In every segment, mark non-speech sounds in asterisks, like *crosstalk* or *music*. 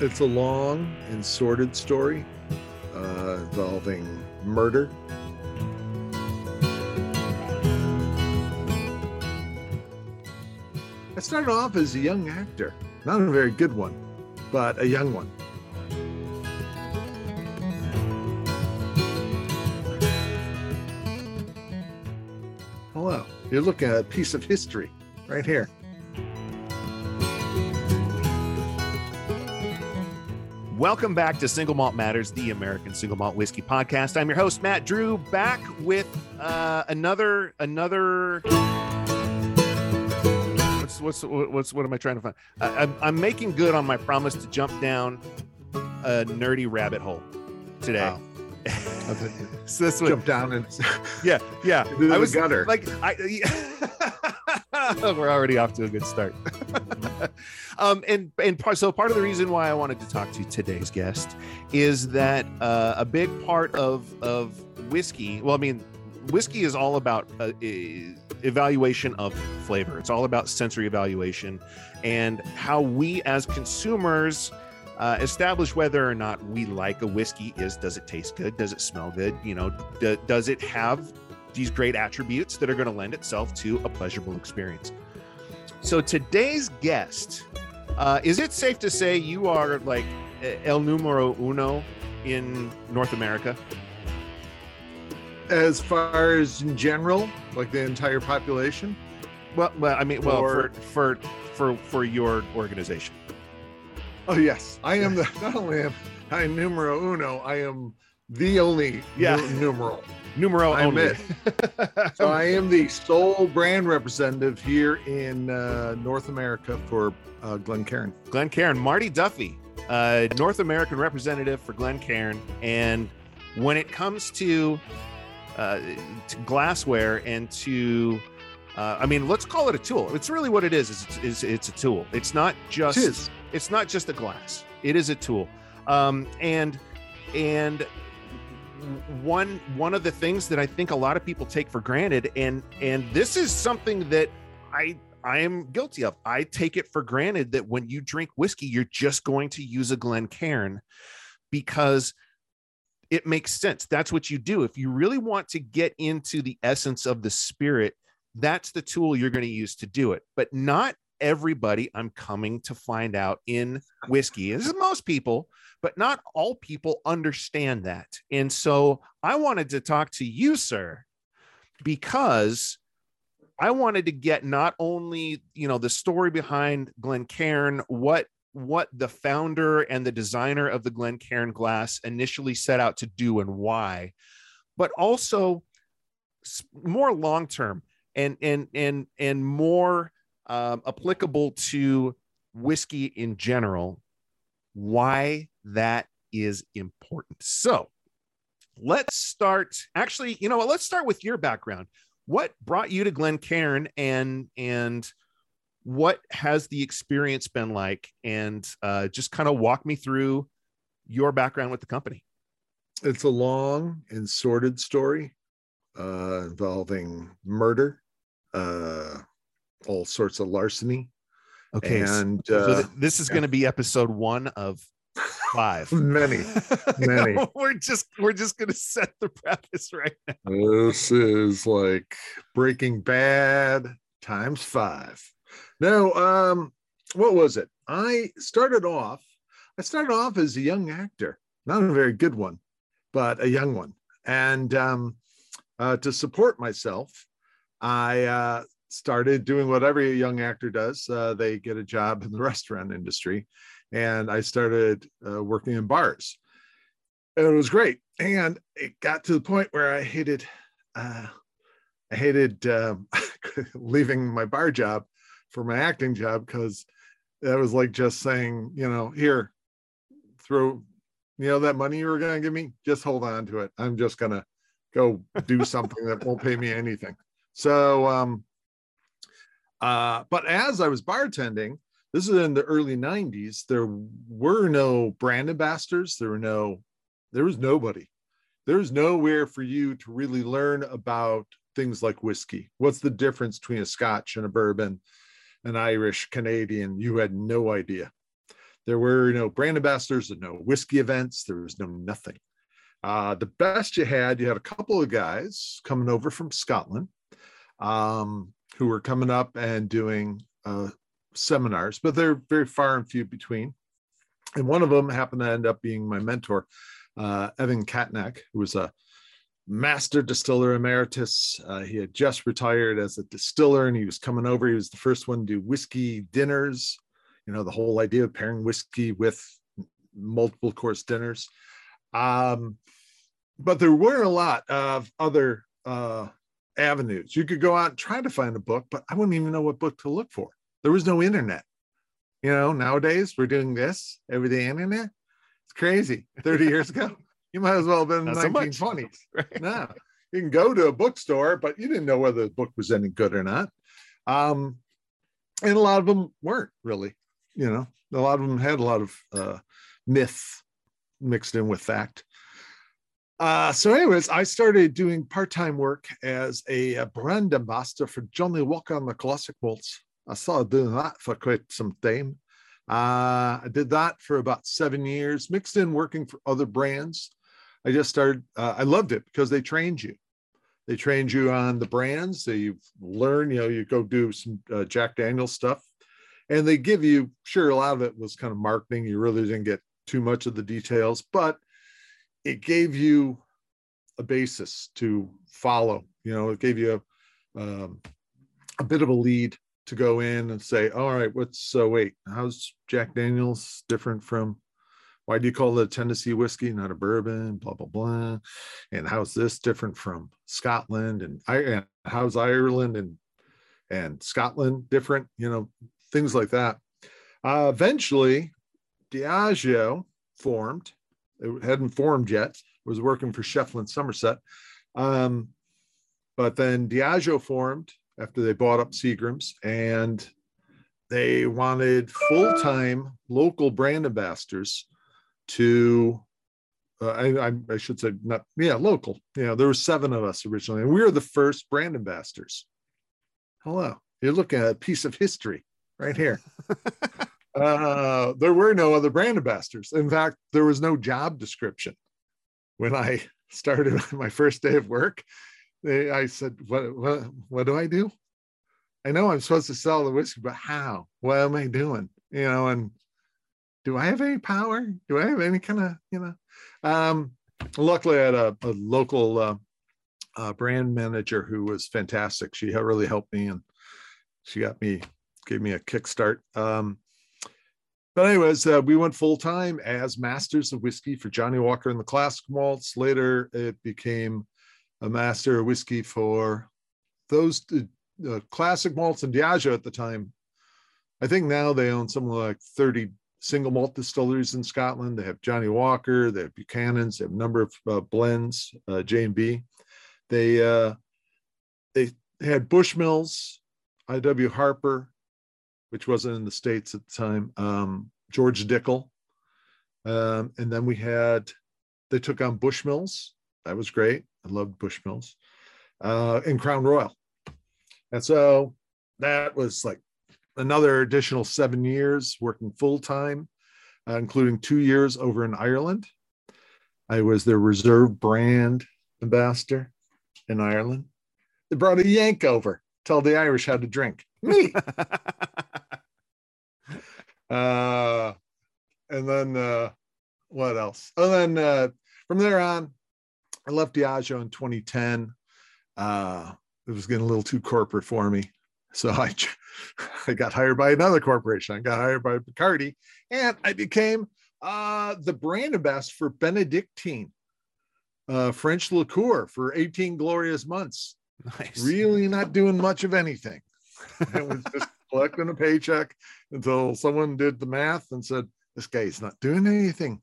It's a long and sordid story uh, involving murder. I started off as a young actor, not a very good one, but a young one. Hello, you're looking at a piece of history right here. Welcome back to Single Malt Matters, the American Single Malt Whiskey Podcast. I'm your host Matt Drew, back with uh, another another. What's what's what's what am I trying to find? I, I'm I'm making good on my promise to jump down a nerdy rabbit hole today. Wow. *laughs* so this one, Jump down and yeah, yeah. *laughs* I was gutter. like, I. *laughs* *laughs* We're already off to a good start. *laughs* um, and and part, so part of the reason why I wanted to talk to today's guest is that uh, a big part of of whiskey. Well, I mean, whiskey is all about uh, evaluation of flavor. It's all about sensory evaluation and how we as consumers uh, establish whether or not we like a whiskey. Is does it taste good? Does it smell good? You know, d- does it have these great attributes that are going to lend itself to a pleasurable experience? So today's guest, uh, is it safe to say you are like el numero uno in North America? as far as in general, like the entire population. Well, well, I mean, well, Or- for for for for your organization. Oh yes, I am *laughs* the not only am I numero uno, I am the only Yeah. nu- numeral. Numero I only. admit. *laughs* So I am the sole brand representative here in uh, North America for uh, Glencairn. Glen Cairn, Marty Duffy, uh, North American representative for Glencairn. And when it comes to, uh, to glassware and to, uh, I mean, let's call it a tool. It's really what it is. Is it's, it's, it's a tool. It's not just. It is. It's not just a glass. It is a tool. Um, and and one one of the things that I think a lot of people take for granted, and and this is something that I I am guilty of. I take it for granted that when you drink whiskey, you're just going to use a Glencairn because it makes sense. That's what you do. If you really want to get into the essence of the spirit, that's the tool you're going to use to do it. But not everybody, I'm coming to find out in whiskey, this is most people, but not all people understand that. And so I wanted to talk to you, sir, because I wanted to get not only, you know, the story behind Glencairn, what what the founder and the designer of the Glencairn glass initially set out to do and why, but also more long term and and and and more um, applicable to whiskey in general, why that is important. So let's start. Actually, you know what? Let's start with your background. What brought you to Glencairn and and what has the experience been like? And uh, just kind of walk me through your background with the company. It's a long and sordid story uh, involving murder, uh, all sorts of larceny, Okay. and so uh, th- this is going to be episode one of five. *laughs* many. Many. *laughs* we're just we're just gonna set the preface right now. This is like Breaking Bad times five. No, um, what was it? I started off. I started off as a young actor, not a very good one, but a young one. And um, uh, to support myself, I uh, started doing what every young actor does. Uh, they get a job in the *laughs* restaurant industry, and I started uh, working in bars. And it was great. And it got to the point where I hated, uh, I hated um, *laughs* leaving my bar job for my acting job because that was like just saying, you know, here, throw, you know, that money you were going to give me, just hold on to it. I'm just going to go do something that won't pay me anything. So, um, uh, but as I was bartending, this is in the early 90s, there were no brand ambassadors, there were no, there was nobody. There was nowhere for you to really learn about things like whiskey. What's the difference between a scotch and a bourbon, an Irish, Canadian? You had no idea. There were no brand ambassadors, no whiskey events. There was no nothing. Uh, the best you had, you had a couple of guys coming over from Scotland um, who were coming up and doing uh, seminars, but they're very far and few between. And one of them happened to end up being my mentor, uh, Evan Cattanach, who was a master distiller emeritus. Uh, he had just retired as a distiller and he was coming over. He was the first one to do whiskey dinners, you know, the whole idea of pairing whiskey with multiple course dinners. Um, but there were a lot of other uh, avenues. You could go out and try to find a book, but I wouldn't even know what book to look for. There was no internet. You know, nowadays we're doing this every day internet. It's crazy. 30 years ago, *laughs* you might as well have been in the 1920s. *laughs* Right? No, you can go to a bookstore, but you didn't know whether the book was any good or not. Um, and a lot of them weren't really, you know, a lot of them had a lot of uh, myth mixed in with fact. Uh, so, anyways, I started doing part-time work as a, a brand ambassador for Johnnie Walker and the Classic Malts. I started doing that for quite some time. Uh, I did that for about seven years, mixed in working for other brands. I just started. Uh, I loved it because they trained you. They trained you on the brands. So you learn. You know, you go do some uh, Jack Daniel stuff, and they give you. Sure, a lot of it was kind of marketing. You really didn't get too much of the details, but it gave you a basis to follow. You know, it gave you a, um, a bit of a lead to go in and say, all right, what's uh, wait, how's Jack Daniels different from? Why do you call it a Tennessee whiskey, not a bourbon? Blah blah blah. And how's this different from Scotland? And and how's Ireland and and Scotland different? You know, things like that. Uh, eventually, Diageo formed it hadn't formed yet. Was working for Schieffelin Somerset, um, but then Diageo formed after they bought up Seagram's, and they wanted full-time local brand ambassadors to. Uh, I, I, should say not yeah local yeah there were seven of us originally and we were the first brand ambassadors hello you're looking at a piece of history right here *laughs* uh, there were no other brand ambassadors. In fact, there was no job description. When I *laughs* started *laughs* my first day of work, they, I said, what, what, what do I do? I know I'm supposed to sell the whiskey, but how? What am I doing? You know, and do I have any power? Do I have any kind of, you know? Um, luckily, I had a, a local uh, uh, brand manager who was fantastic. She really helped me and she got me, gave me a kickstart. Um, but anyways, uh, we went full time as masters of whiskey for Johnnie Walker and the classic malts. Later, it became a master of whiskey for those uh, classic malts and Diageo at the time. I think now they own something like 30 single malt distilleries in Scotland. They have Johnnie Walker, they have Buchanan's, they have a number of uh, blends, uh, J and B. They uh, they had Bushmills, I.W. Harper, which wasn't in the States at the time, um, George Dickel. Um, and then we had, they took on Bushmills. That was great. I loved Bushmills. Uh, and Crown Royal. And so that was like another additional seven years working full time, uh, including two years over in Ireland. I was their reserve brand ambassador in Ireland. They brought a Yank over, tell the Irish how to drink. Me. *laughs* Uh, and then uh, what else? And then uh, from there on, I left Diageo in 2010. Uh, it was getting a little too corporate for me. So I, *laughs* I got hired by another corporation. I got hired by Bacardi, and I became uh, the brand ambassador for Benedictine, uh, French liqueur for 18 glorious months. Nice. Really not doing much of anything. *laughs* It was just collecting a paycheck until someone did the math and said, this guy's not doing anything.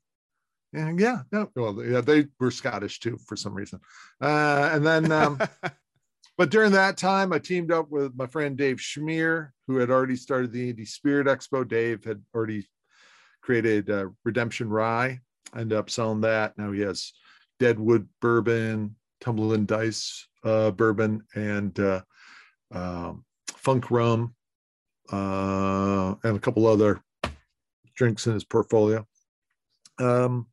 And yeah, no, well, yeah, they were Scottish too for some reason. Uh, and then, um, *laughs* but during that time, I teamed up with my friend Dave Schmier, who had already started the Indie Spirit Expo. Dave had already created uh, Redemption Rye. Ended up selling that. Now he has Deadwood Bourbon, Tumbler and Dice uh, Bourbon, and uh, um, Funk Rum uh, and a couple other drinks in his portfolio. Um,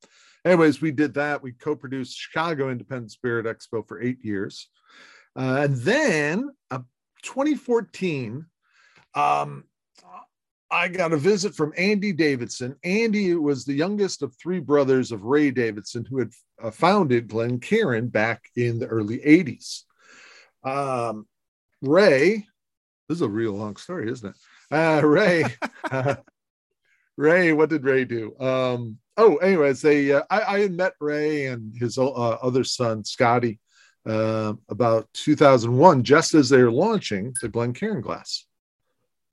anyways, we did that. We co-produced Chicago Independent Spirit Expo for eight years, uh, and then uh, 2014. Um, I got a visit from Andy Davidson. Andy was the youngest of three brothers of Ray Davidson, who had uh, founded Glencairn back in the early 80s. Um, Ray, this is a real long story, isn't it? Uh, Ray, *laughs* uh, Ray, what did Ray do? Um, oh, anyways, they uh, I, I had met Ray and his uh, other son Scotty uh, about 2001, just as they were launching the Glencairn glass.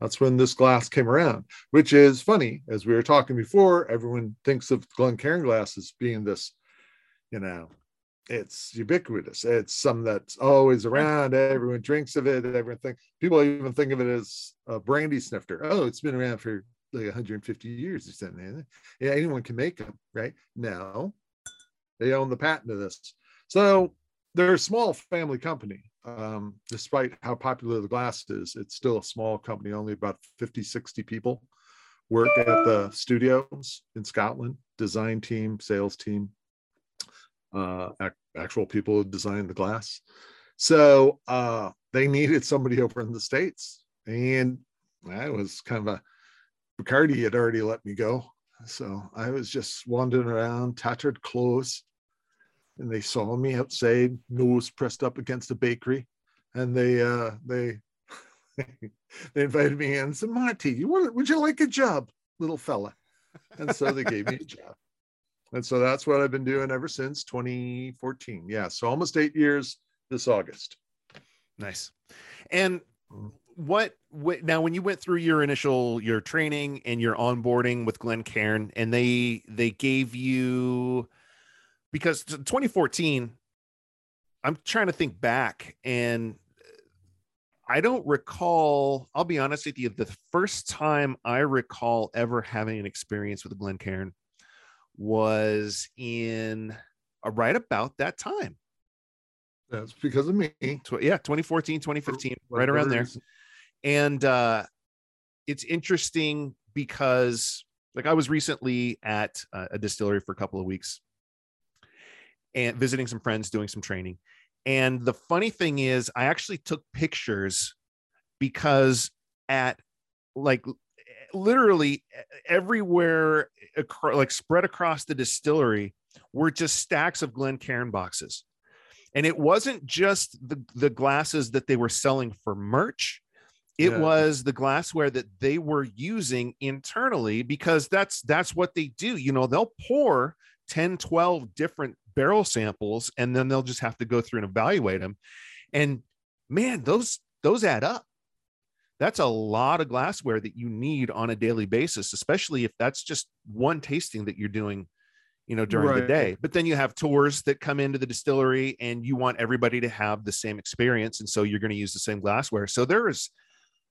That's when this glass came around, which is funny. As we were talking before, everyone thinks of Glencairn glass as being this, you know, it's ubiquitous. It's something that's always around. Everyone drinks of it. Everyone think people even think of it as a brandy snifter. Oh, it's been around for like 150 years or something. Yeah, anyone can make them, right? No, they own the patent of this. So they're a small family company. Um, despite how popular the glass is, it's still a small company, only about 50, 60 people work at the studios in Scotland, design team, sales team, uh, actual people who designed the glass. So uh, they needed somebody over in the States. And I was kind of a, Bacardi had already let me go. So I was just wandering around, tattered clothes, and they saw me outside, nose pressed up against a bakery, and they uh, they *laughs* they invited me in. Said, "Monty, you want? Would you like a job, little fella?" And so they gave me a job, and so that's what I've been doing ever since 2014. Yeah, so almost eight years this August. Nice. And mm-hmm. what, what now when you went through your initial your training and your onboarding with Glencairn, and they they gave you because 2014 i'm trying to think back and i don't recall i'll be honest with you the first time i recall ever having an experience with glencairn was in uh, right about that time. That's because of me. So, yeah 2014 2015 right around there. and uh it's interesting because like i was recently at a distillery for a couple of weeks and visiting some friends, doing some training. And the funny thing is, I actually took pictures because at like literally everywhere, like spread across the distillery, were just stacks of Glencairn boxes. And it wasn't just the, the glasses that they were selling for merch. It yeah. was the glassware that they were using internally because that's that's what they do. You know, they'll pour 10, 12 different barrel samples and then they'll just have to go through and evaluate them and man those those add up that's a lot of glassware that you need on a daily basis especially if that's just one tasting that you're doing you know during right. the day but then you have tours that come into the distillery and you want everybody to have the same experience and so you're going to use the same glassware so there's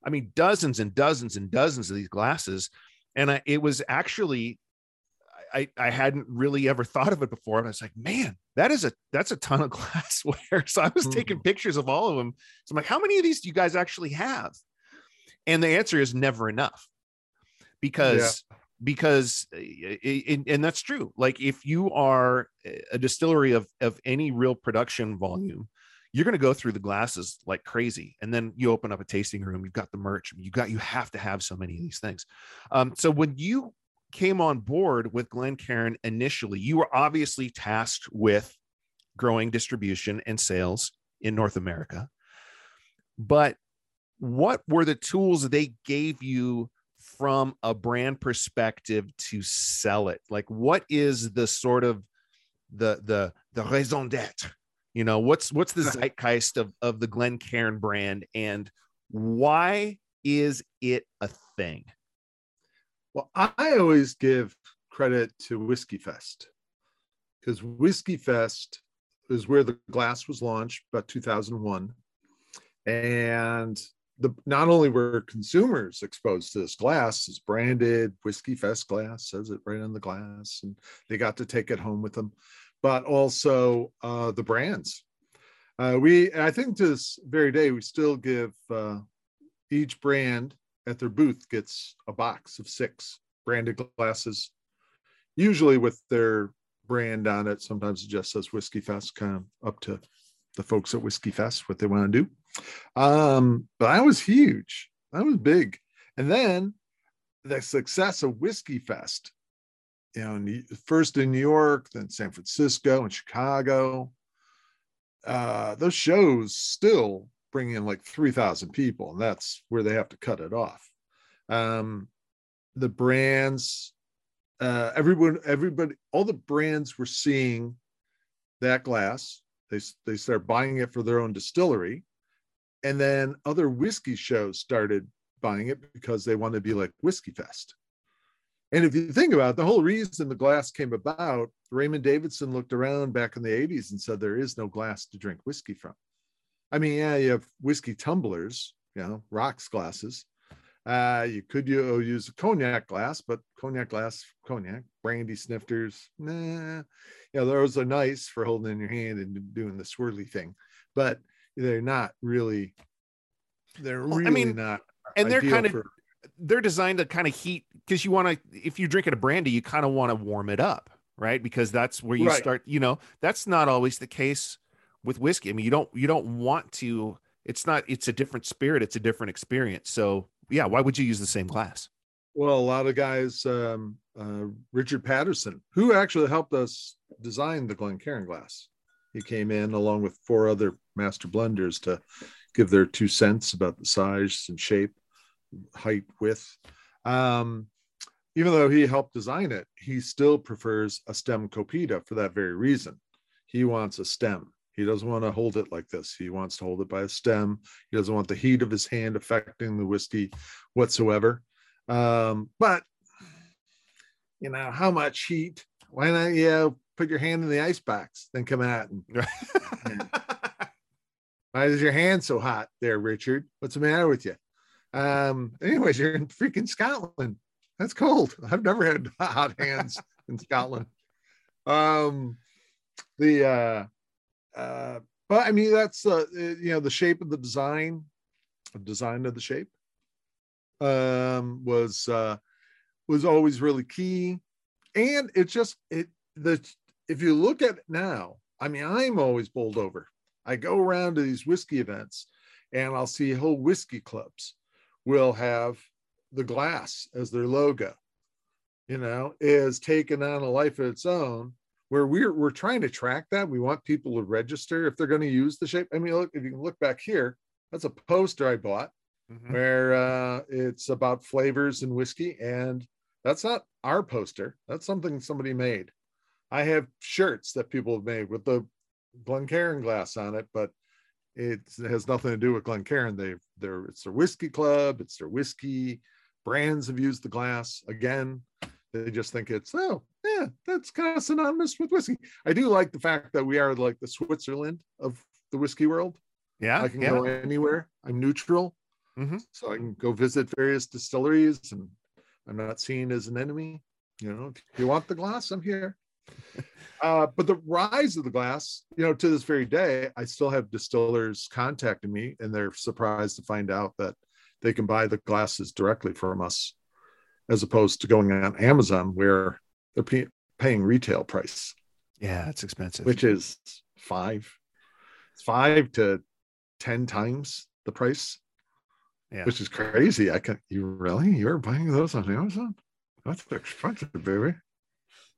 i mean dozens and dozens and dozens of these glasses and I, it was actually I, I hadn't really ever *laughs* thought of it before. And I was like, man, that is a that's a ton of *laughs* glassware. So I was mm-hmm. taking pictures of all of them. So I'm like, how many of these do you guys actually have? And the answer is never enough. Because yeah. because and that's true. Like if you are a distillery of of any real production volume, you're going to go through the glasses like crazy and then you open up a tasting room you've got the merch you got you have to have so many of these things um, so when you came on board with glen Glencairn initially, you were obviously tasked with growing distribution and sales in North America. But what were the tools they gave you from a brand perspective to sell it? Like what is the sort of the the the raison d'etre? You know, what's what's the *laughs* zeitgeist of of the Glencairn brand and why is it a thing? Well, I always give credit to Whiskey Fest because Whiskey Fest is where the glass was launched about 2001. And the not only were consumers exposed to this glass, it's branded Whiskey Fest glass, says it right on the glass, and they got to take it home with them, but also uh, the brands. Uh, we, I think to this very day, we still give uh, each brand at their booth gets a box of six branded glasses, usually with their brand on it. Sometimes it just says Whiskey Fest, kind of up to the folks at Whiskey Fest what they want to do. Um, but I was huge. I was big. And then the success of Whiskey Fest, you know, first in New York, then San Francisco and Chicago. Uh, those shows still bring in like 3,000 people, and that's where they have to cut it off. Um, the brands, uh, everyone, everybody, all the brands were seeing that glass. They, they start buying it for their own distillery. And then other whiskey shows started buying it because they want to be like Whiskey Fest. And if you think about it, the whole reason the glass came about, Raymond Davidson looked around back in the 80s and said, there is no glass to drink whiskey from. I mean, yeah, you have whiskey tumblers, you know, rocks glasses. Uh, you could you use a cognac glass, but cognac glass, cognac, brandy snifters, nah. Those are nice for holding in your hand and doing the swirly thing, but they're not really, they're really I mean, not. And they're kind of, for, they're designed to kind of heat because you want to if you're drinking a brandy you kind of want to warm it up right because that's where you right. start you know that's not always the case with whiskey i mean you don't you don't want to it's not it's a different spirit it's a different experience so yeah why would you use the same glass well a lot of guys um, uh, Richard Paterson who actually helped us design the glencairn glass he came in along with four other master blenders to give their two cents about the size and shape height, width. Um, even though he helped design it, he still prefers a stem copita for that very reason. He wants a stem. He doesn't want to hold it like this. He wants to hold it by a stem. He doesn't want the heat of his hand affecting the whiskey whatsoever. Um, but you know, how much heat? Why not yeah, put your hand in the ice box, then come out and, *laughs* why is your hand so hot there, Richard? What's the matter with you? Um, anyways, you're in freaking Scotland. That's cold. I've never had *laughs* hot hands in Scotland. Um, the uh, uh, but I mean that's uh, you know the shape of the design, the design of the shape, um, was uh, was always really key, and it just it the if you look at it now, I mean I'm always bowled over. I go around to these whiskey events, and I'll see whole whiskey clubs will have the glass as their logo you know is taken on a life of its own where we're we're trying to track that we want people to register if they're going to use the shape i mean look if you can look back here that's a poster i bought mm-hmm. where uh, it's about flavors and whiskey and that's not our poster that's something somebody made i have shirts that people have made with the glencairn glass on it but it has nothing to do with Glencairn. They they're it's their whiskey club, it's their whiskey. Brands have used the glass again. They just think it's oh yeah, that's kind of synonymous with whiskey. I do like the fact that we are like the Switzerland of the whiskey world. Yeah, I can yeah. go anywhere. I'm neutral, mm-hmm. so I can go visit various distilleries, and I'm not seen as an enemy. You know, if you want the glass, I'm here. *laughs* Uh, but the rise of the glass, you know, to this very day, I still have distillers contacting me, and they're surprised to find out that they can buy the glasses directly from us, as opposed to going on Amazon where they're pay- paying retail price. Yeah, it's expensive. Which is five, five to ten times the price. Yeah, which is crazy. I can. You really? You're buying those on Amazon? That's expensive, baby.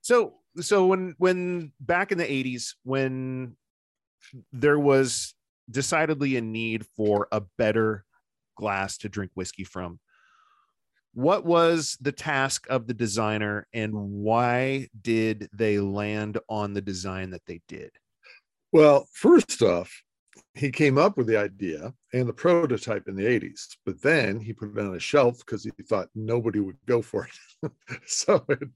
So so when when back in the 80s when there was decidedly a need for a better glass to drink whiskey from what was the task of the designer and why did they land on the design that they did? Well first off he came up with the idea and the prototype in the 80s, but then he put it on a shelf because he thought nobody would go for it. *laughs* so it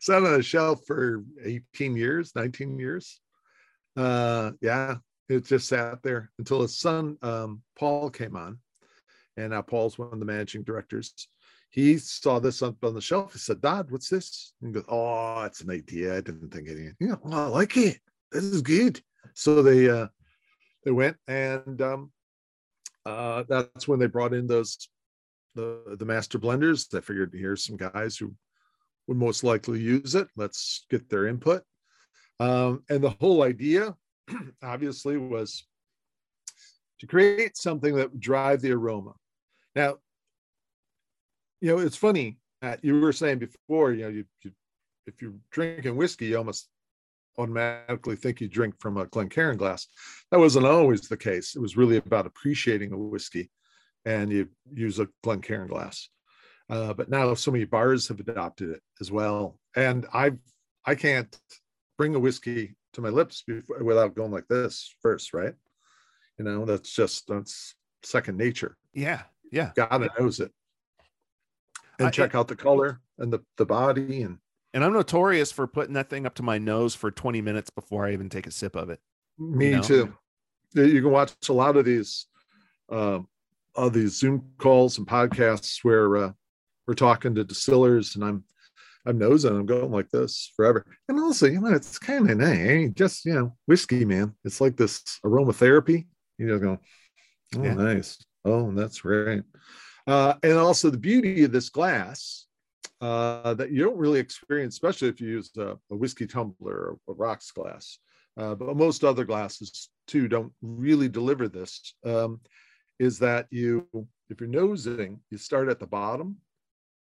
sat on a shelf for 18 years, 19 years. Uh, yeah, it just sat there until his son, um, Paul, came on. And now Paul's one of the managing directors. He saw this up on the shelf. He said, Dad, what's this? And he goes, Oh, it's an idea. I didn't think anything. Yeah, well, I like it. This is good. So they uh, they went and um, uh, that's when they brought in those the the master blenders. They figured here's some guys who would most likely use it. Let's get their input. Um, and the whole idea, *clears throat* obviously, was to create something that would drive the aroma. Now, you know, it's funny. that you were saying before, you know, you, you if you're drinking whiskey, you almost automatically think you drink from a Glencairn glass. That wasn't always the case. It was really about appreciating a whiskey, and you use a Glencairn glass. Uh, but now so many bars have adopted it as well, and I I can't bring a whiskey to my lips before, without going like this first, right? You know, that's just that's second nature. Yeah, yeah. God knows it. And check out the color and the the body and and I'm notorious for putting that thing up to my nose for 20 minutes before I even take a sip of it. Me you know? too. You can watch a lot of these uh, of these Zoom calls and podcasts where uh, we're talking to distillers and I'm I'm nosing, I'm going like this forever. And also, you know, it's kind of nice. Just, you know, whiskey, man. It's like this aromatherapy. You know, going, oh, yeah. nice. Oh, that's right. Uh, and also the beauty of this glass uh, that you don't really experience, especially if you use a, a whiskey tumbler or a rocks glass. Uh, but most other glasses too don't really deliver this. Um, is that you, if you're nosing, you start at the bottom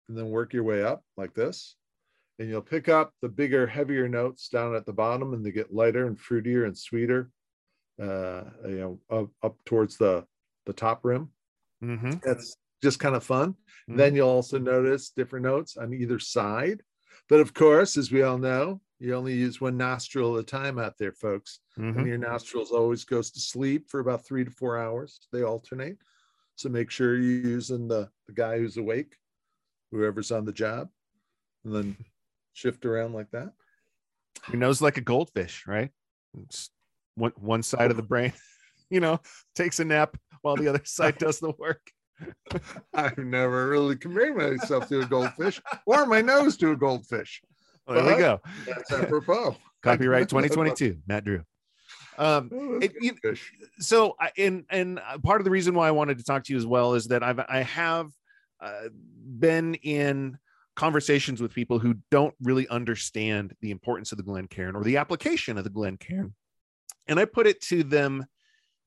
and then work your way up like this. And you'll pick up the bigger, heavier notes down at the bottom and they get lighter and fruitier and sweeter, uh, you know, up, up towards the, the top rim. Mm-hmm. That's just kind of fun. Mm-hmm. Then you'll also notice different notes on either side. But of course, as we all know, you only use one nostril at a time out there, folks. Mm-hmm. And your nostrils always goes to sleep for about three to four hours. They alternate. So make sure you're using the, the guy who's awake, whoever's on the job, and then shift around like that. Your nose like a goldfish, right? It's one one side of the brain, *laughs* you know, takes a nap while the other side *laughs* does the work. *laughs* I've never really compared myself to a goldfish or my nose to a goldfish. Well, there we go. That's apropos. *laughs* Copyright 2022, Matt Drew. Um, oh, it, you, so, I, and and part of the reason why I wanted to talk to you as well is that I've I have uh, been in conversations with people who don't really understand the importance of the Glencairn or the application of the Glencairn, and I put it to them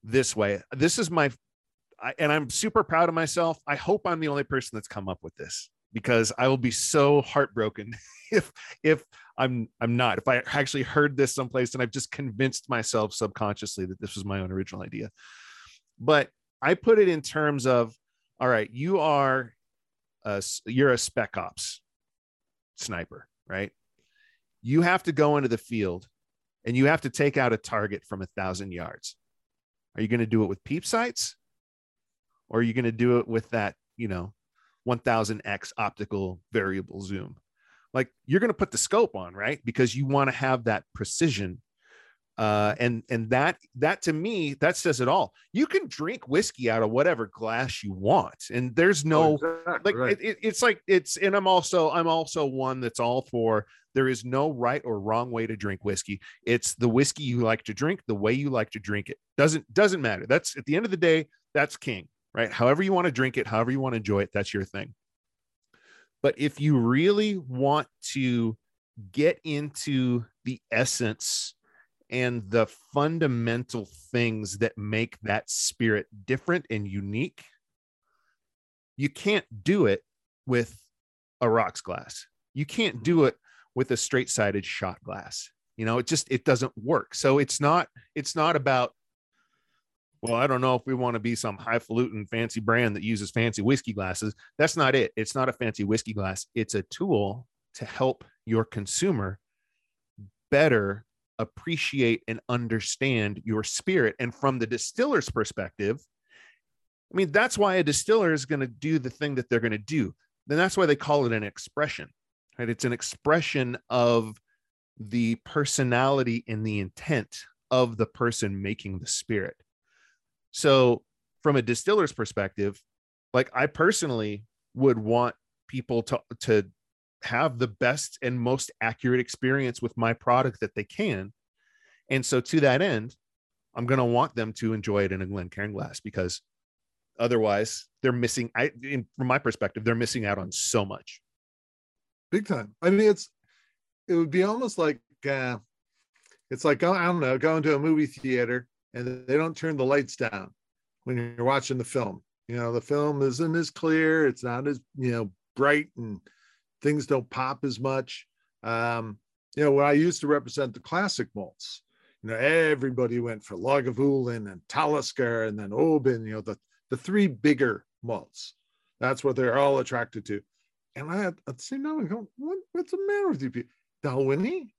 this way. This is my I, and I'm super proud of myself. I hope I'm the only person that's come up with this because I will be so heartbroken *laughs* if if I'm I'm not. If I actually heard this someplace and I've just convinced myself subconsciously that this was my own original idea. But I put it in terms of all right, you are a, you're a spec ops sniper, right? You have to go into the field and you have to take out a target from a thousand yards. Are you going to do it with peep sights? Or are you going to do it with that you know 1000x optical variable zoom? Like you're going to put the scope on right? Because you want to have that precision. Uh, and and that that to me that says it all. You can drink whiskey out of whatever glass you want and there's no oh, exactly, like right. it, it, it's like it's and i'm also i'm also one that's all for there is no right or wrong way to drink whiskey. It's the whiskey you like to drink the way you like to drink it. Doesn't doesn't matter. That's at the end of the day that's king right? However you want to drink it, however you want to enjoy it, that's your thing. But if you really want to get into the essence and the fundamental things that make that spirit different and unique, you can't do it with a rocks glass. You can't do mm-hmm. it with a straight sided shot glass. You know, it just it doesn't work. So it's not it's not about well, I don't know if we want to be some highfalutin fancy brand that uses fancy whiskey glasses. That's not it. It's not a fancy whiskey glass. It's a tool to help your consumer better appreciate and understand your spirit. And from the distiller's perspective, I mean, that's why a distiller is going to do the thing that they're going to do. Then that's why they call it an expression, right? It's an expression of the personality and the intent of the person making the spirit. So, from a distiller's perspective, like I personally would want people to to have the best and most accurate experience with my product that they can. And so to that end, I'm going to want them to enjoy it in a Glencairn glass because otherwise they're missing I in, from my perspective they're missing out on so much. big time. I mean, it's it would be almost like uh, it's like I don't know, going to a movie theater and they don't turn the lights down when you're watching the film. You know, the film isn't as clear, it's not as you know bright, and things don't pop as much. Um, you know, when I used to represent the classic malts, you know, everybody went for Lagavulin and Talisker and then Oban, you know, the, the three bigger malts. That's what they're all attracted to. And I, I'd say, no, what, what's the matter with you people? Dalwhinnie?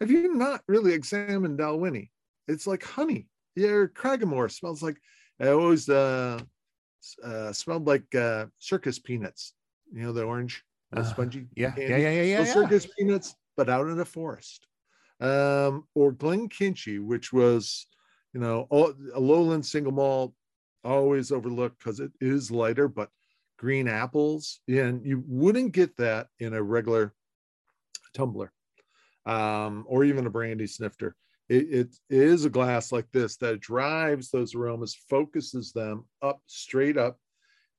Have you not really examined Dalwhinnie? It's like honey. Your Cragganmore smells like, I always uh, uh, smelled like uh, circus peanuts. You know, the orange, the Uh, spongy. yeah, yeah, yeah, yeah, yeah, So yeah. circus peanuts, but out in a forest. Um, or Glenkinchie, which was, you know, all, a lowland single malt, always overlooked because it is lighter, but green apples, and you wouldn't get that in a regular tumbler, um, or even a brandy snifter. It, it is a glass like this that drives those aromas, focuses them up straight up,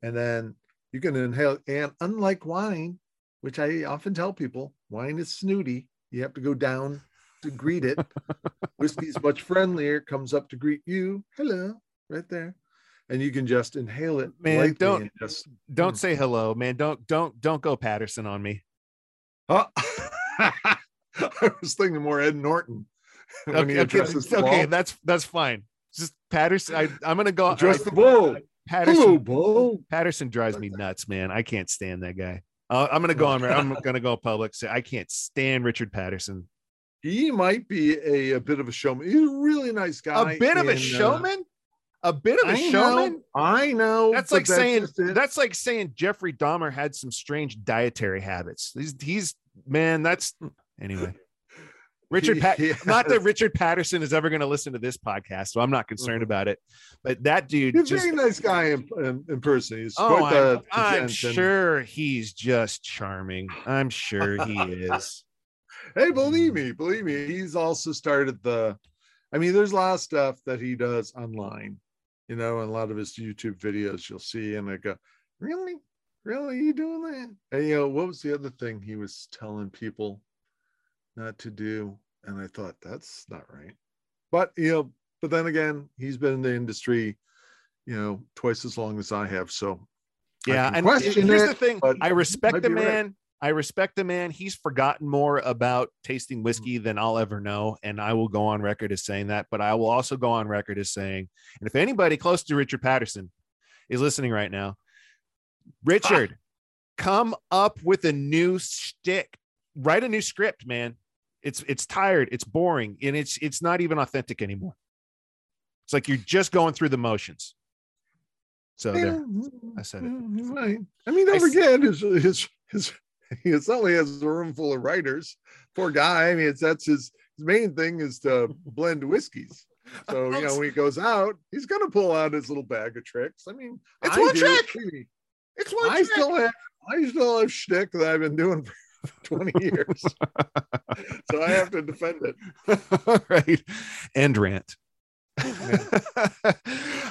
and then you can inhale. And unlike wine, which I often tell people, wine is snooty. You have to go down to greet it. *laughs* Whiskey is much friendlier, comes up to greet you. Hello, right there. And you can just inhale it. Man, don't- just Don't Mm. say hello, man. Don't don't don't go Paterson on me. oh. *laughs* I was thinking more Ed Norton *laughs* Okay, okay, okay, that's that's fine. Just Paterson. I, I'm gonna go. Address I- the ball. Paterson. Hello, ball. Paterson drives me nuts, man. I can't stand that guy. Uh, I'm gonna go on. I'm gonna go *laughs* public. Say I can't stand Richard Paterson. He might be a, a bit of a showman. He's a really nice guy. A bit of in, a uh, showman. A bit of a I showman. know, I know. That's like saying that's like saying Jeffrey Dahmer had some strange dietary habits. He's he's man. That's anyway. Richard Pat. He Not that Richard Paterson is ever going to listen to this podcast, so I'm not concerned mm-hmm. about it. But that dude He's a very nice guy in, in, in person. He's Oh, quite I'm, uh, I'm and- sure he's just charming. I'm sure he is. *laughs* Hey, believe me, believe me, he's also started the. I mean, there's a lot of stuff that he does online, you know, and a lot of his YouTube videos you'll see, and I go, really, really, you doing that? And you know, what was the other thing he was telling people not to do? And I thought that's not right. But you know, but then again, he's been in the industry, you know, twice as long as I have. So Yeah, and question here's it, the thing: I respect the be right. man. I respect the man. He's forgotten more about tasting Mm. whiskey than I'll ever know, and I will go on record as saying that. But I will also go on record as saying, and if anybody close to Richard Paterson is listening right now, Richard, come up with a new stick. Write a new script, man. It's it's tired. It's boring, and it's it's not even authentic anymore. It's like you're just going through the motions. So there. I said it. Yeah, right. I mean, don't I forget his his his. He only has a room full of writers. Poor guy. I mean, it's that's his, his main thing is to *laughs* blend whiskeys. So you know, when he goes out, he's gonna pull out his little bag of tricks. I mean, It's I one do. trick! It's one I still have I still have shtick that I've been doing for *laughs* 20 years. *laughs* so I have to defend it. All *laughs* right. and rant.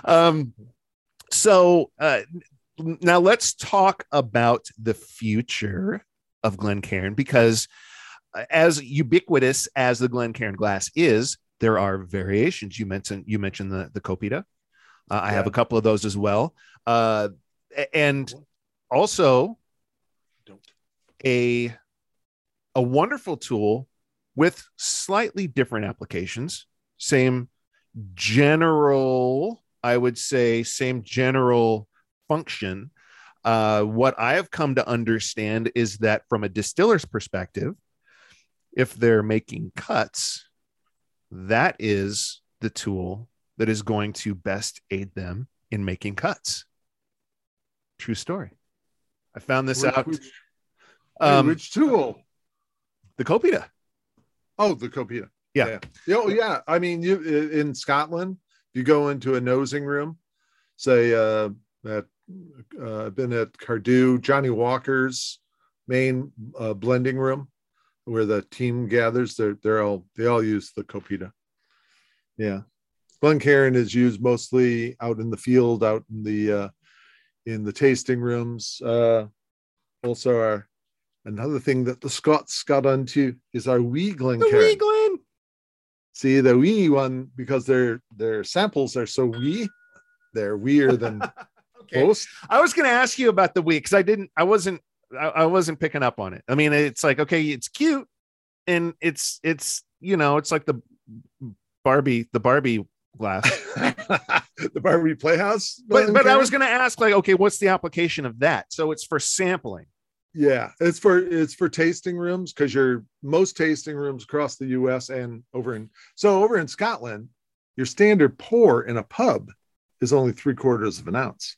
Um so uh now let's talk about the future of glencairn because uh, as ubiquitous as the glencairn glass is there are variations. You mentioned you mentioned the the copita. Uh, i have a couple of those as well. Uh and also a a wonderful tool with slightly different applications. Same general i would say same general function. Uh, what i have come to understand is that from a distiller's perspective if they're making cuts that is the tool that is going to best aid them in making cuts. True story. I found this Which- out which, um, which tool? The copita Oh, the copita. Yeah. yeah. Oh, yeah. I mean, you in Scotland, you go into a nosing room, say uh that uh been at Cardhu, Johnnie Walker's main uh, blending room where the team gathers. They're they're all they all use the copita. Yeah. Glencairn is used mostly out in the field, out in the uh in the tasting rooms. Uh also our another thing that the Scots got onto is our wee The Glencairn. wee Glen. See the wee one because their their samples are so wee, they're weer than *laughs* Okay. most. I was going to ask you about the wee because I didn't. I wasn't. I, I wasn't picking up on it. I mean, it's like okay, it's cute, and it's it's you know, it's like the Barbie, the Barbie glass. *laughs* the Barbie Playhouse. but but I was going to ask like, okay, what's the application of that? So it's for sampling. Yeah, it's for it's for tasting rooms because your most tasting rooms across the U.S. and over in so over in Scotland, your standard pour in a pub is only three quarters of an ounce.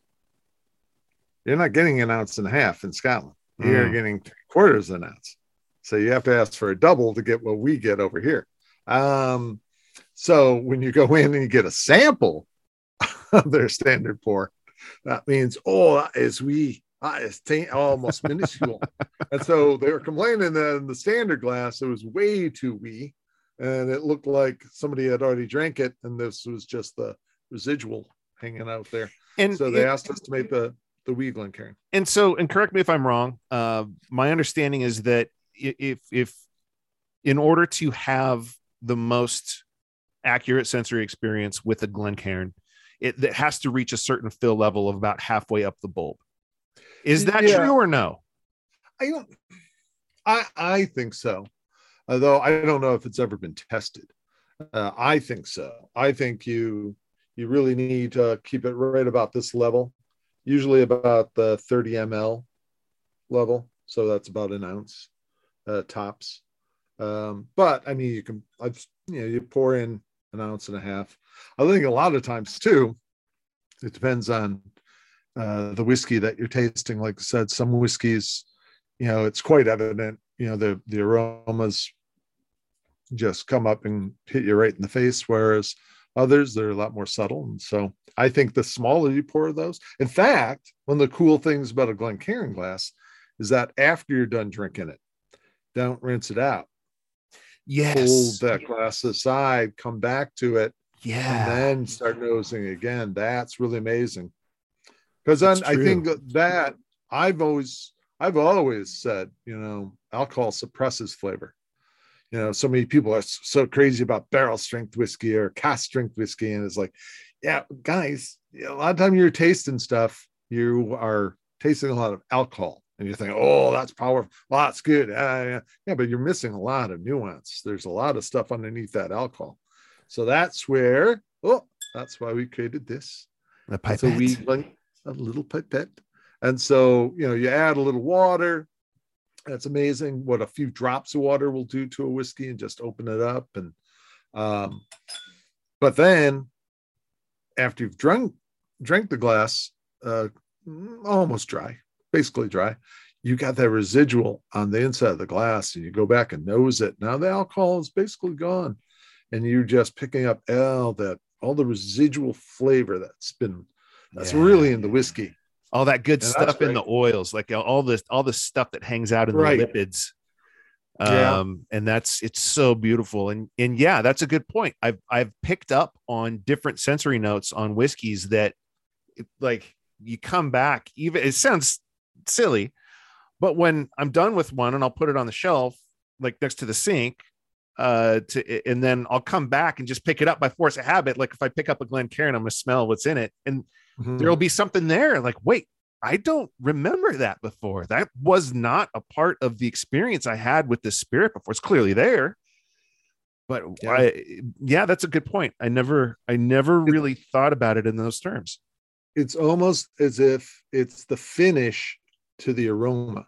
You're not getting an ounce and a half in Scotland. You're Mm. getting three quarters of an ounce. So you have to ask for a double to get what we get over here. Um, so when you go *laughs* in and you get a sample *laughs* of their standard pour, that means oh, is we. Is ta- almost minuscule. and so they were complaining that in the standard glass it was way too wee, and it looked like somebody had already drank it, and this was just the residual hanging out there. And So they it- asked us to make the the wee Glencairn. and so and correct me if i'm wrong uh my understanding is that if if in order to have the most accurate sensory experience with a glencairn it that has to reach a certain fill level of about halfway up the bulb is that Yeah. true or no I don't. I I think so, although I don't know if it's ever been tested. Uh, I think so. I think you you really need to keep it right about this level, usually about the 30 ml level. So that's about an ounce uh, tops. Um, but I mean, you can I've you know you pour in an ounce and a half. I think a lot of times too, it depends on uh, the whiskey that you're tasting. Like I said, some whiskeys you know it's quite evident you know the the aromas just come up and hit you right in the face whereas others they're a lot more subtle and so i think the smaller you pour those in fact one of the cool things about a glencairn glass is that after you're done drinking it don't rinse it out yes hold that glass aside come back to it yeah and then start nosing again. That's really amazing. Because I think that I've always I've always said, you know, alcohol suppresses flavor. You know, so many people are so crazy about barrel strength whiskey or cask strength whiskey, and it's like, yeah, guys, a lot of time you're tasting stuff, you are tasting a lot of alcohol, and you think, oh, that's powerful, well, that's good, yeah, yeah, yeah, but you're missing a lot of nuance. There's a lot of stuff underneath that alcohol. So that's where, oh, that's why we created this. the So we like a little pipette. And so, you know, you add a little water. That's amazing what a few drops of water will do to a whiskey and just open it up. And, um, but then after you've drunk, drank the glass, uh, almost dry, basically dry, you got that residual on the inside of the glass and you go back and nose it. Now the alcohol is basically gone and you're just picking up all that all the residual flavor that's been that's Yeah. really in the whiskey. All that good Yeah, stuff in the oils like all this all the stuff that hangs out in Right. the lipids. Yeah. um and that's it's so beautiful. And and yeah that's a good point. I've i've picked up on different sensory notes on whiskeys that it- like you come back even it sounds silly but when i'm done with one and i'll put it on the shelf like next to the sink uh to and then i'll come back and just pick it up by force of habit. Like if i pick up a glencairn i'm gonna smell what's in it. And Mhm. there'll be something there like wait i don't remember that before. That was not a part of the experience i had with this spirit before. It's clearly there. But Yeah. I, yeah that's a good point. I never i never really thought about it in those terms. It's almost as if it's the finish to the aroma.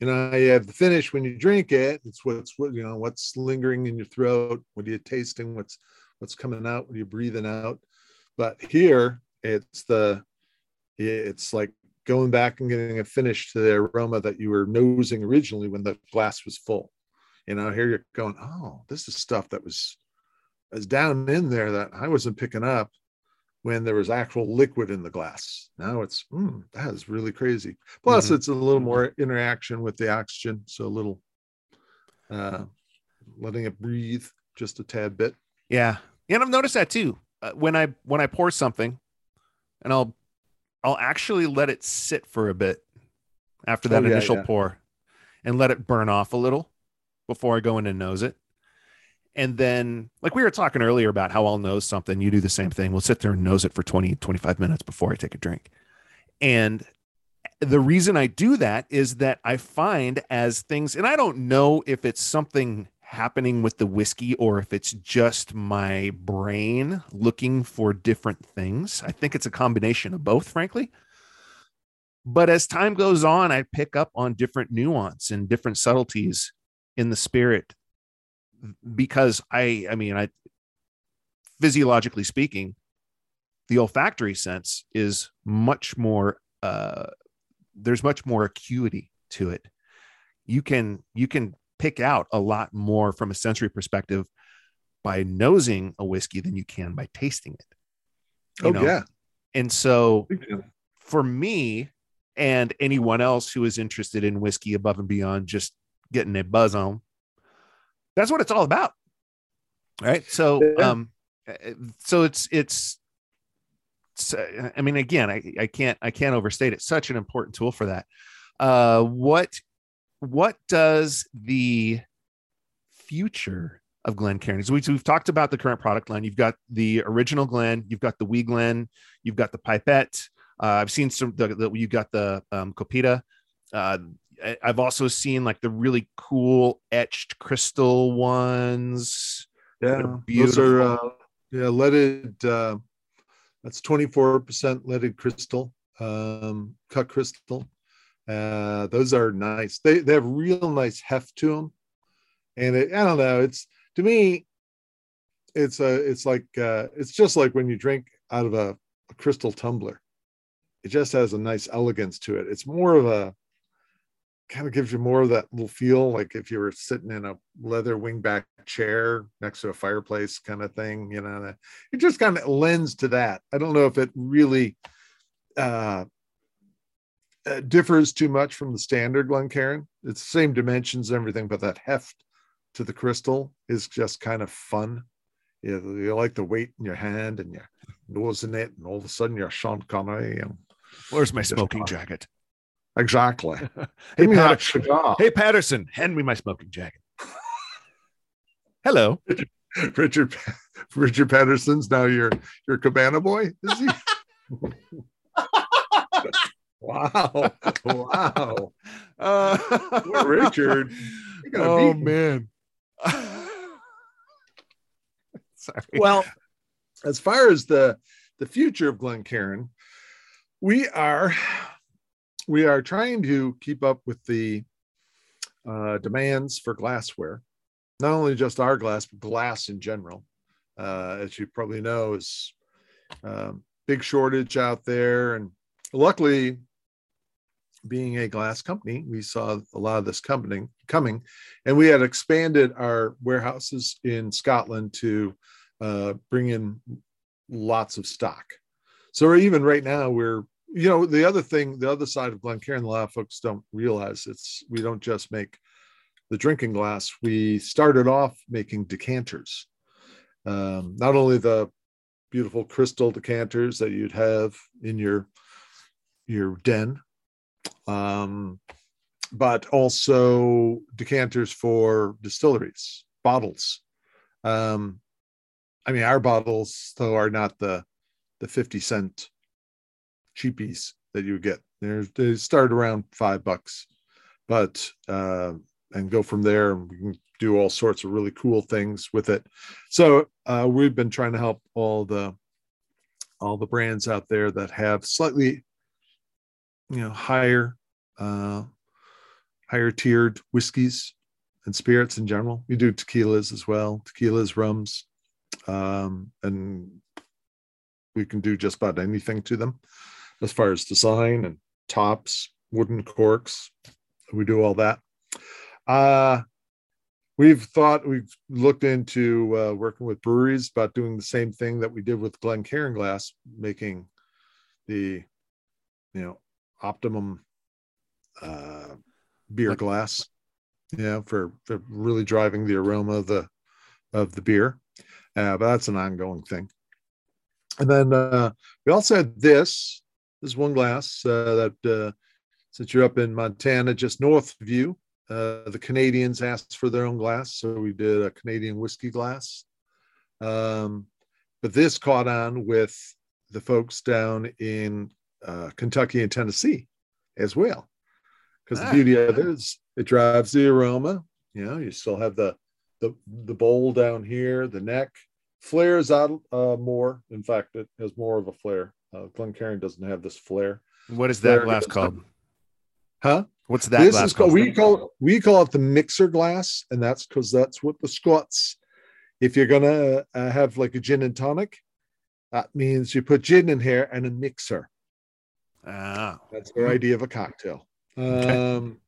You know you have the finish when you drink it. It's what's what you know what's lingering in your throat. What are you tasting? What's what's coming out? What are you breathing out? But here it's the it's like going back and getting a finish to the aroma that you were nosing originally when the glass was full you know here you're going oh this is stuff that was was down in there that i wasn't picking up when there was actual liquid in the glass. Now it's mm, that is really crazy. Plus, Mhm. it's a little more interaction with the oxygen, so a little uh, letting it breathe just a tad bit. yeah and i've noticed that too uh, when i when i pour something and i'll i'll actually let it sit for a bit after that Oh, yeah, initial yeah. pour and let it burn off a little before I go in and nose it. And then, like we were talking earlier about how I'll nose something, you do the same thing. We'll sit there and nose it for 20, 25 minutes before I take a drink. And the reason I do that is that I find as things, and I don't know if it's something happening with the whiskey or if it's just my brain looking for different things. I think it's a combination of both, frankly. But as time goes on, I pick up on different nuance and different subtleties in the spirit because I, I mean, I physiologically speaking, the olfactory sense is much more, uh, there's much more acuity to it. You can, you can pick out a lot more from a sensory perspective by nosing a whiskey than you can by tasting it. You oh, know? yeah. And so for me, and anyone else who is interested in whiskey above and beyond just getting a buzz on. That's what it's all about. Right. So, yeah. um, so it's, it's, I mean, again, I, I can't, I can't overstate it. Such an important tool for that. Uh, what, what does the future of Glencairn? So we, we've talked about the current product line. You've got the original Glen, you've got the Wee Glen, you've got the pipette, uh, I've seen some the, the you got the um, Copita. Uh, I've also seen like the really cool etched crystal ones. Yeah, those are uh, yeah leaded. Uh, that's twenty four percent leaded crystal, um, cut crystal. Uh, those are nice. They they have real nice heft to them, and it, I don't know. It's to me, it's a it's like uh, it's just like when you drink out of a, a crystal tumbler it just has a nice elegance to it. It's more of a kind of gives you more of that little feel like if you were sitting in a leather wingback chair next to a fireplace kind of thing you know it just kind of lends to that i don't know if it really uh, uh differs too much from the standard Glencairn. It's the same dimensions and everything, but that heft to the crystal is just kind of fun. You, you like the weight in your hand and you're nosing it, and all of a sudden you're Sean Connery and Where's my smoking jacket? Exactly. *laughs* hey, Paterson. hey, Paterson, hand me my smoking jacket. Hello. *laughs* Richard Richard Paterson's now your your cabana boy, is he? *laughs* wow. *laughs* Wow. Uh, Richard. *laughs* Oh man. *laughs* Sorry. Well, as far as the the future of Glencairn, we are we are trying to keep up with the uh, demands for glassware not only just our glass but glass in general uh, as you probably know is um, big shortage out there and luckily being a glass company we saw a lot of this coming coming and we had expanded our warehouses in scotland to uh, bring in lots of stock. So even right now we're you know the other thing the other side of glencairn a lot of folks don't realize it's we don't just make the drinking glass we started off making decanters. Um, not only the beautiful crystal decanters that you'd have in your your den um, but also decanters for distilleries bottles um, i mean our bottles though are not the the 50 cent cheapies that you get. They're, they start around five bucks, but uh, and go from there. We can do all sorts of really cool things with it. So uh, we've been trying to help all the all the brands out there that have slightly, you know, higher uh, higher tiered whiskeys and spirits in general. We do tequilas as well, tequilas, rums, um, and we can do just about anything to them as far as design and tops, wooden corks. We do all that. Uh, we've thought we've looked into uh, working with breweries about doing the same thing that we did with Glencairn glass, making the you know optimum uh, beer glass. Yeah, for, for really driving the aroma of the of the beer. Uh, but that's an ongoing thing. And then uh, we also had this this one glass uh, that uh, since you're up in Montana, just north of you, uh, the Canadians asked for their own glass, so we did a Canadian whiskey glass. Um, but this caught on with the folks down in uh, Kentucky and Tennessee as well, because Ah. the beauty of it is it drives the aroma. You know, you still have the the the bowl down here, the neck flares out uh, more. In fact, it has more of a flare. Uh, Glencairn doesn't have this flare, What is that There glass called? huh? What's that this glass is called we call we call it the mixer glass, and that's because that's what the Scots. If you're gonna uh, have like a gin and tonic, that means you put gin in here and a mixer. Ah, That's their idea of a cocktail. Okay. Um,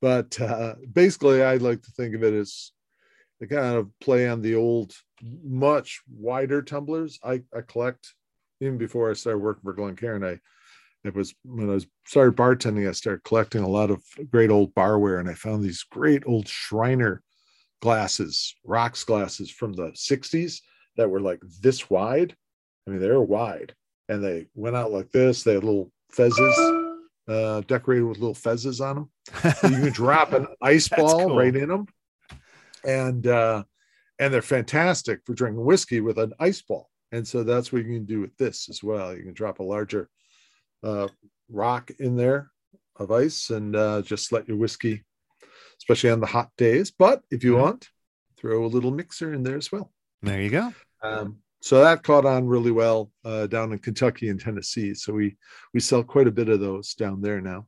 but uh, basically, I like to think of it as the kind of play on the old, much wider tumblers. I, I collect even before I started working for Glencairn. I it was when I was started bartending. I started collecting a lot of great old barware, and I found these great old Shriner glasses, rocks glasses from the '60s that were like this wide. I mean, they were wide, and they went out like this. They had little fezzes uh, decorated with little fezzes on them. So you can drop an *laughs* ice ball cool. right in them, and uh, and they're fantastic for drinking whiskey with an ice ball. And so that's what you can do with this as well. You can drop a larger uh, rock in there of ice and uh, just let your whiskey, especially on the hot days. But if you Mhm. want, throw a little mixer in there as well. there you go. Um, so that caught on really well uh, down in Kentucky and Tennessee. So we we sell quite a bit of those down there now.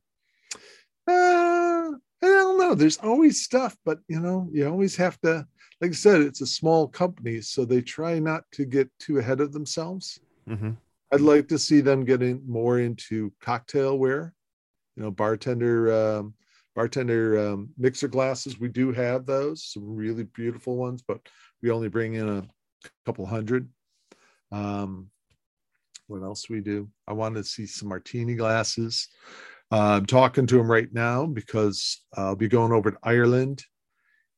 Uh, I don't know. There's always stuff, but you know, you always have to. Like I said, it's a small company, so they try not to get too ahead of themselves. hmm I'd like to see them getting more into cocktail ware, you know, bartender um, bartender um, mixer glasses. We do have those, some really beautiful ones, but we only bring in a couple hundred. Um, what else we do? I want to see some martini glasses. Uh, I'm talking to him right now because I'll be going over to Ireland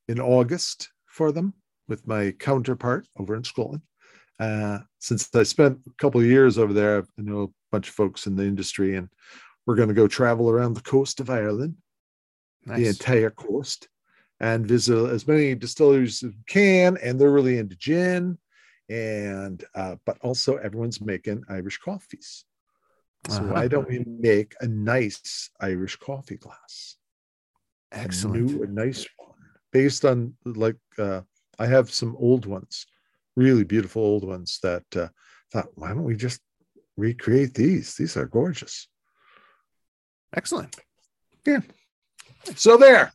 in August for them with my counterpart over in Scotland. Uh, since I spent a couple of years over there, I know a bunch of folks in the industry, and we're going to go travel around the coast of Ireland, the entire coast, and visit as many distilleries as we can. And they're really into gin, and uh, but also everyone's making Irish coffees. So Uh-huh. why don't we make a nice Irish coffee glass? Excellent. a new, a nice one based on like uh, I have some old ones, really beautiful old ones that uh, thought, why don't we just recreate these? These are gorgeous. Excellent. Yeah. So there,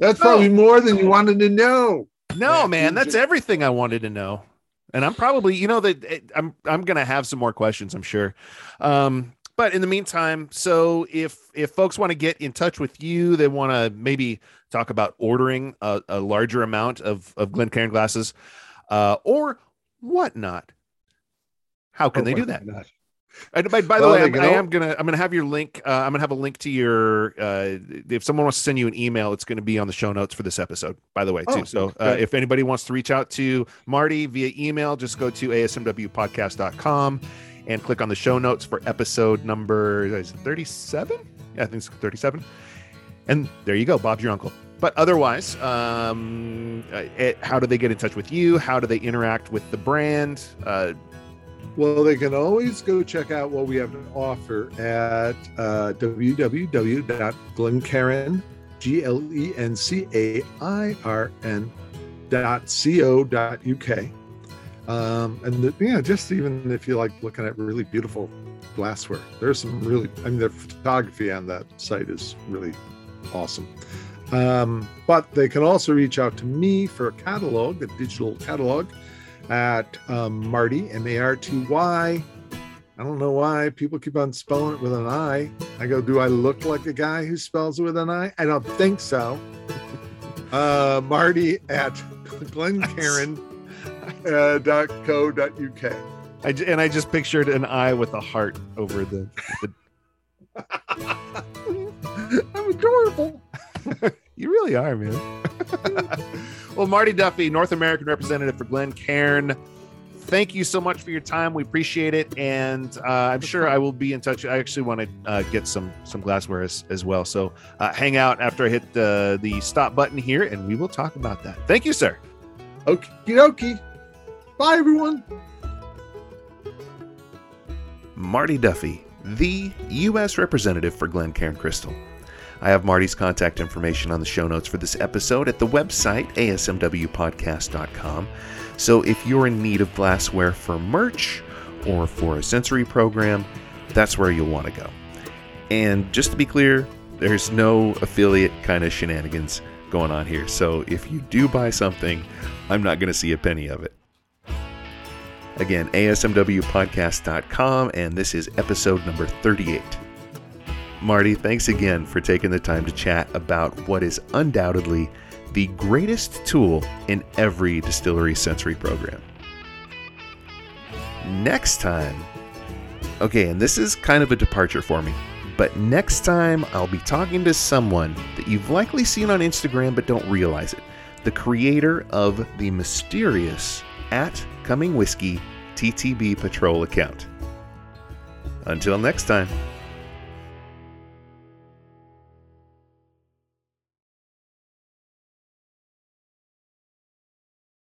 that's Oh. probably more than you wanted to know. No, man, that's everything I wanted to know. And I'm probably, you know, that eh, I'm I'm gonna have some more questions, I'm sure. Um, but in the meantime, so if if folks want to get in touch with you, they want to maybe talk about ordering a, a larger amount of of Glencairn glasses, uh, or whatnot. How can Oh, they do that? not? And by, by the Well, way, I'm, I am gonna I'm gonna have your link. Uh, I'm gonna have a link to your. Uh, if someone wants to send you an email, it's gonna be on the show notes for this episode. By the way, too. Oh, so uh, if anybody wants to reach out to Marty via email, just go to asmwpodcast.com and click on the show notes for episode number is 37. Yeah, I think it's 37. And there you go. Bob's your uncle. But otherwise, um, uh, eh, how do they get in touch with you? How do they interact with the brand? Well, they can always go check out what we have to offer at uh. Um, and the, yeah, just even if you like looking at really beautiful glassware, there's some really, I mean, the photography on that site is really awesome. Um, but they can also reach out to me for a catalog, a digital catalog at um, Marty, M A R T Y. I don't know why people keep on spelling it with an I. I go, do I look like a guy who spells it with an I? I don't think so. *laughs* Uh, Marty at glencairn *laughs* uh, dot co dot uk. I, and I just pictured an eye with a heart over the, the *laughs* I'm adorable. You really are, man. Well, Marty Duffy, North American representative for Glencairn. thank you so much for your time. We appreciate it, and uh, I'm sure I will be in touch. I actually want to uh, get some some glassware as, as well. So uh, hang out after I hit uh, the stop button here, and we will talk about that. Thank you, sir. Okie dokie. Bye, everyone. Marty Duffy, the U.S. representative for Glencairn Crystal. I have Marty's contact information on the show notes for this episode at the website asmwpodcast.com. So if you're in need of glassware for merch or for a sensory program, that's where you'll want to go. And just to be clear, there's no affiliate kind of shenanigans going on here. So if you do buy something, I'm not going to see a penny of it. Again, asmwpodcast.com, and this is episode number 38. Marty, thanks again for taking the time to chat about what is undoubtedly the greatest tool in every distillery sensory program. Next time, okay, and this is kind of a departure for me, but next time I'll be talking to someone that you've likely seen on Instagram but don't realize it the creator of the mysterious at Coming Whiskey TTB Patrol account. Until next time.